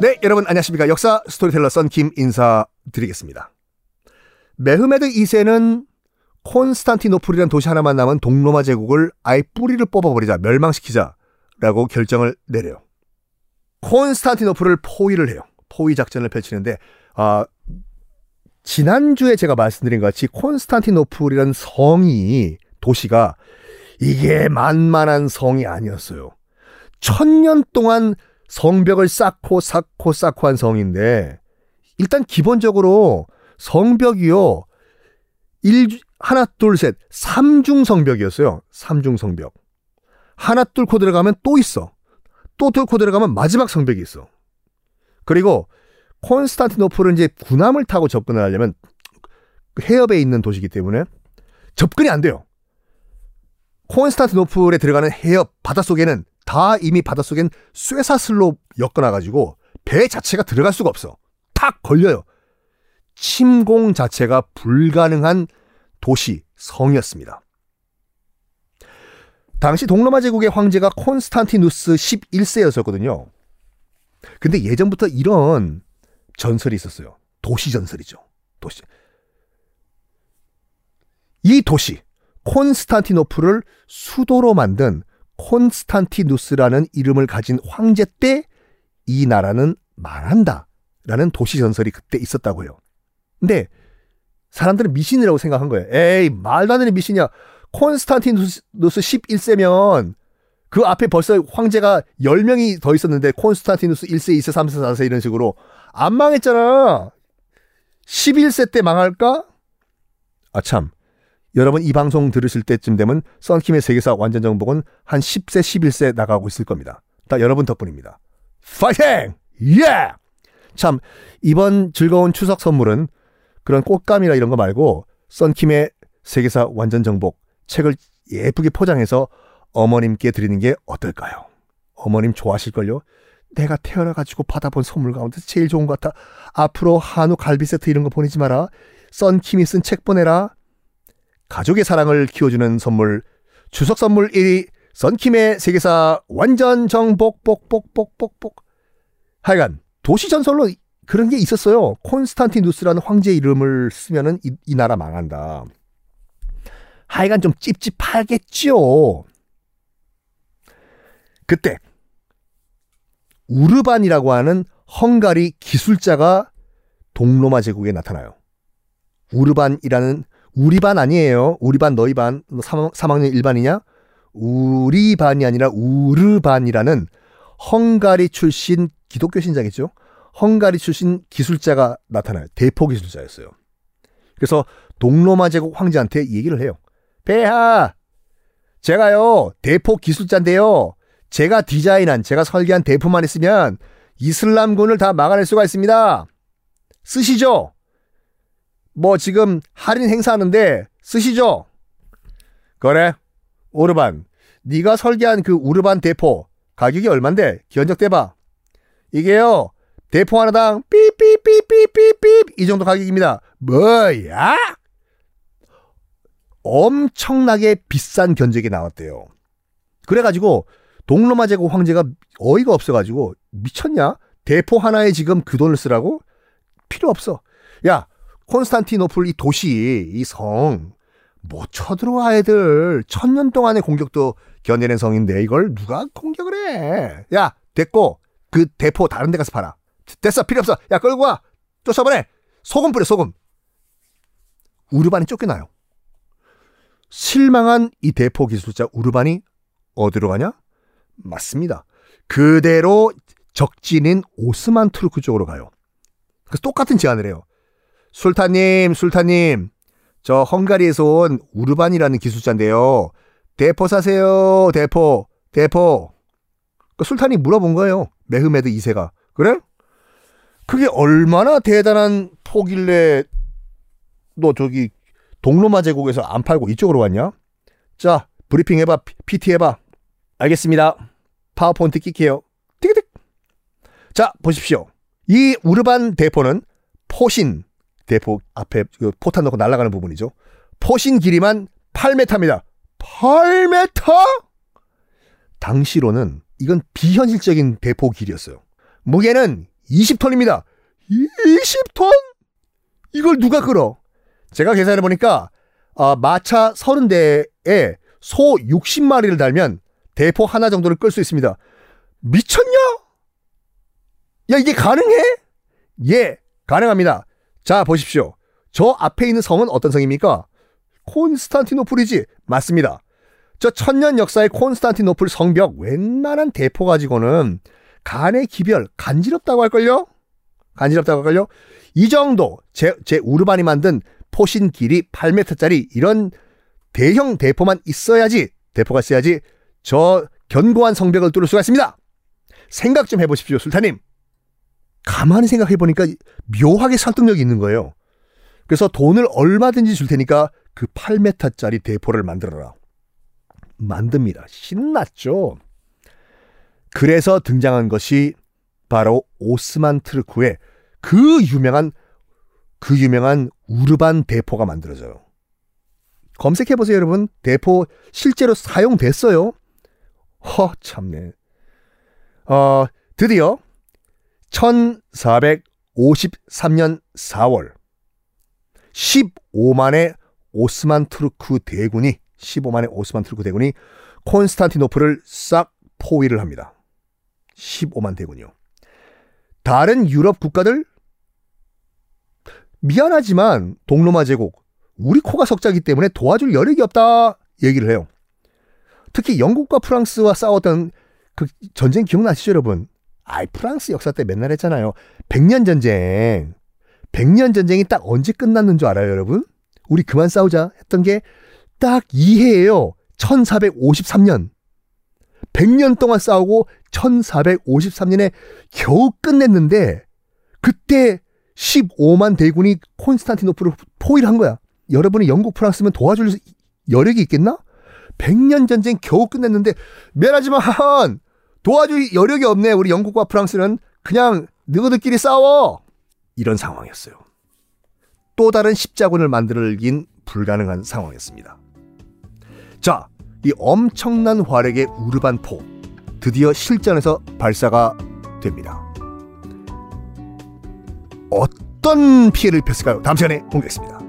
네, 여러분 안녕하십니까. 역사 스토리텔러 썬킴 인사드리겠습니다. 메흐메드 2세는 콘스탄티노플이라는 도시 하나만 남은 동로마 제국을 아예 뿌리를 뽑아버리자, 멸망시키자라고 결정을 내려요. 콘스탄티노플을 포위를 해요. 포위 작전을 펼치는데, 아, 지난주에 제가 말씀드린 것 같이 콘스탄티노플이라는 성이, 도시가 이게 만만한 성이 아니었어요. 천년 동안 성벽을 쌓고 쌓고 쌓고 한 성인데 일단 기본적으로 성벽이요. 일 하나 둘 셋 삼중 성벽이었어요. 삼중 성벽. 하나 뚫고 들어가면 또 있어. 또 뚫고 들어가면 마지막 성벽이 있어. 그리고 콘스탄티노플은 이제 군함을 타고 접근을 하려면 해협에 있는 도시이기 때문에 접근이 안 돼요. 콘스탄티노플에 들어가는 해협 바닷속에는 다 이미 바닷속엔 쇠사슬로 엮어놔가지고 배 자체가 들어갈 수가 없어. 탁 걸려요. 침공 자체가 불가능한 도시, 성이었습니다. 당시 동로마 제국의 황제가 콘스탄티누스 11세였었거든요. 근데 예전부터 이런 전설이 있었어요. 도시 전설이죠. 도시. 이 도시, 콘스탄티노플을 수도로 만든 콘스탄티누스라는 이름을 가진 황제 때 이 나라는 망한다. 라는 도시 전설이 그때 있었다고 해요. 근데 사람들은 미신이라고 생각한 거예요. 에이, 말도 안 되는 미신이야. 콘스탄티누스 11세면 그 앞에 벌써 황제가 10명이 더 있었는데 콘스탄티누스 1세, 2세, 3세, 4세 이런 식으로 안 망했잖아. 11세 때 망할까? 아 참. 여러분 이 방송 들으실 때쯤 되면 썬킴의 세계사 완전 정복은 한 10세, 11세 나가고 있을 겁니다. 다 여러분 덕분입니다. 파이팅! 예! 참 이번 즐거운 추석 선물은 그런 꽃감이나 이런 거 말고 썬킴의 세계사 완전 정복 책을 예쁘게 포장해서 어머님께 드리는 게 어떨까요? 어머님 좋아하실걸요? 내가 태어나가지고 받아본 선물 가운데 제일 좋은 것 같아. 앞으로 한우 갈비 세트 이런 거 보내지 마라. 썬킴이 쓴 책 보내라. 가족의 사랑을 키워주는 선물 추석 선물 1위 썬킴의 세계사 완전 정복 복복복복복 하여간 도시 전설로 그런 게 있었어요. 콘스탄티누스라는 황제 이름을 쓰면은 이, 이 나라 망한다. 하여간 좀 찝찝하겠죠. 그때 우르반이라고 하는 헝가리 기술자가 동로마 제국에 나타나요. 우르반이라는 우리 반 아니에요. 우리 반 너희 반 3, 3학년 일반이냐? 우리 반이 아니라 우르반이라는 헝가리 출신 기독교 신자겠죠. 헝가리 출신 기술자가 나타나요. 대포 기술자였어요. 그래서 동로마 제국 황제한테 얘기를 해요. 폐하, 제가요 대포 기술자인데요. 제가 디자인한, 제가 설계한 대포만 있으면 이슬람군을 다 막아낼 수가 있습니다. 쓰시죠. 뭐 지금 할인 행사하는데 쓰시죠? 그래. 오르반. 네가 설계한 그 우르반 대포 가격이 얼만데? 견적 대봐. 이게요. 대포 하나당 삐삐삐삐삐삐 이 정도 가격입니다. 뭐야? 엄청나게 비싼 견적이 나왔대요. 그래가지고 동로마 제국 황제가 어이가 없어가지고 미쳤냐? 대포 하나에 지금 그 돈을 쓰라고? 필요 없어. 야, 콘스탄티노플 이 도시, 이 성, 못 쳐들어와 애들. 천년 동안의 공격도 견뎌낸 성인데 이걸 누가 공격을 해? 야, 됐고, 그 대포 다른 데 가서 팔아. 됐어, 필요 없어. 야, 끌고 와. 쫓아보내. 소금 뿌려, 소금. 우르반이 쫓겨나요. 실망한 이 대포 기술자 우르반이 어디로 가냐? 맞습니다. 그대로 적진인 오스만 투르크 쪽으로 가요. 그래서 똑같은 제안을 해요. 술타님, 술타님. 저 헝가리에서 온 우르반이라는 기술자인데요. 대포 사세요. 대포. 대포. 그 술탄이 물어본 거예요. 메흐메드 2세가. 그래? 그게 얼마나 대단한 포길래 너 저기 동로마 제국에서 안 팔고 이쪽으로 왔냐? 자, 브리핑 해봐. PT 해봐. 알겠습니다. 파워포인트 끽해요. 띠기띠. 자, 보십시오. 이 우르반 대포는 포신, 대포 앞에 그 포탄 넣고 날아가는 부분이죠. 포신 길이만 8m입니다. 8m? 당시로는 이건 비현실적인 대포 길이었어요. 무게는 20톤입니다. 20톤? 이걸 누가 끌어? 제가 계산해 보니까 어, 마차 30대에 소 60마리를 달면 대포 하나 정도를 끌 수 있습니다. 미쳤냐? 야, 이게 가능해? 예, 가능합니다. 자, 보십시오. 저 앞에 있는 성은 어떤 성입니까? 콘스탄티노플이지. 맞습니다. 저 천년 역사의 콘스탄티노플 성벽 웬만한 대포 가지고는 간의 기별 간지럽다고 할걸요? 간지럽다고 할걸요? 이 정도 제, 제 우르반이 만든 포신 길이 8m짜리 이런 대형 대포만 있어야지 대포가 있어야지 저 견고한 성벽을 뚫을 수가 있습니다. 생각 좀 해보십시오, 술타님. 가만히 생각해 보니까 묘하게 설득력이 있는 거예요. 그래서 돈을 얼마든지 줄 테니까 그 8m짜리 대포를 만들어라. 만듭니다. 신났죠. 그래서 등장한 것이 바로 오스만 트르크의 그 유명한 그 유명한 우르반 대포가 만들어져요. 검색해 보세요, 여러분. 대포 실제로 사용됐어요. 허 참네. 어, 드디어 1453년 4월 15만의 오스만 투르크 대군이 15만의 오스만 투르크 대군이 콘스탄티노플을 싹 포위를 합니다. 15만 대군이요. 다른 유럽 국가들 미안하지만 동로마 제국 우리 코가 석자기 때문에 도와줄 여력이 없다 얘기를 해요. 특히 영국과 프랑스와 싸웠던 그 전쟁 기억나시죠, 여러분? 아이, 프랑스 역사 때 맨날 했잖아요. 백년 전쟁. 백년 전쟁이 딱 언제 끝났는 줄 알아요, 여러분? 우리 그만 싸우자 했던 게 딱 이해예요. 1453년. 100년 동안 싸우고 1453년에 겨우 끝냈는데 그때 15만 대군이 콘스탄티노플을 포위를 한 거야. 여러분이 영국 프랑스면 도와줄 여력이 있겠나? 100년 전쟁 겨우 끝냈는데 미안하지만 도와줄 여력이 없네. 우리 영국과 프랑스는 그냥 너희들끼리 싸워. 이런 상황이었어요. 또 다른 십자군을 만들긴 불가능한 상황이었습니다. 자, 이 엄청난 화력의 우르반 포 드디어 실전에서 발사가 됩니다. 어떤 피해를 입혔을까요? 다음 시간에 공개하겠습니다.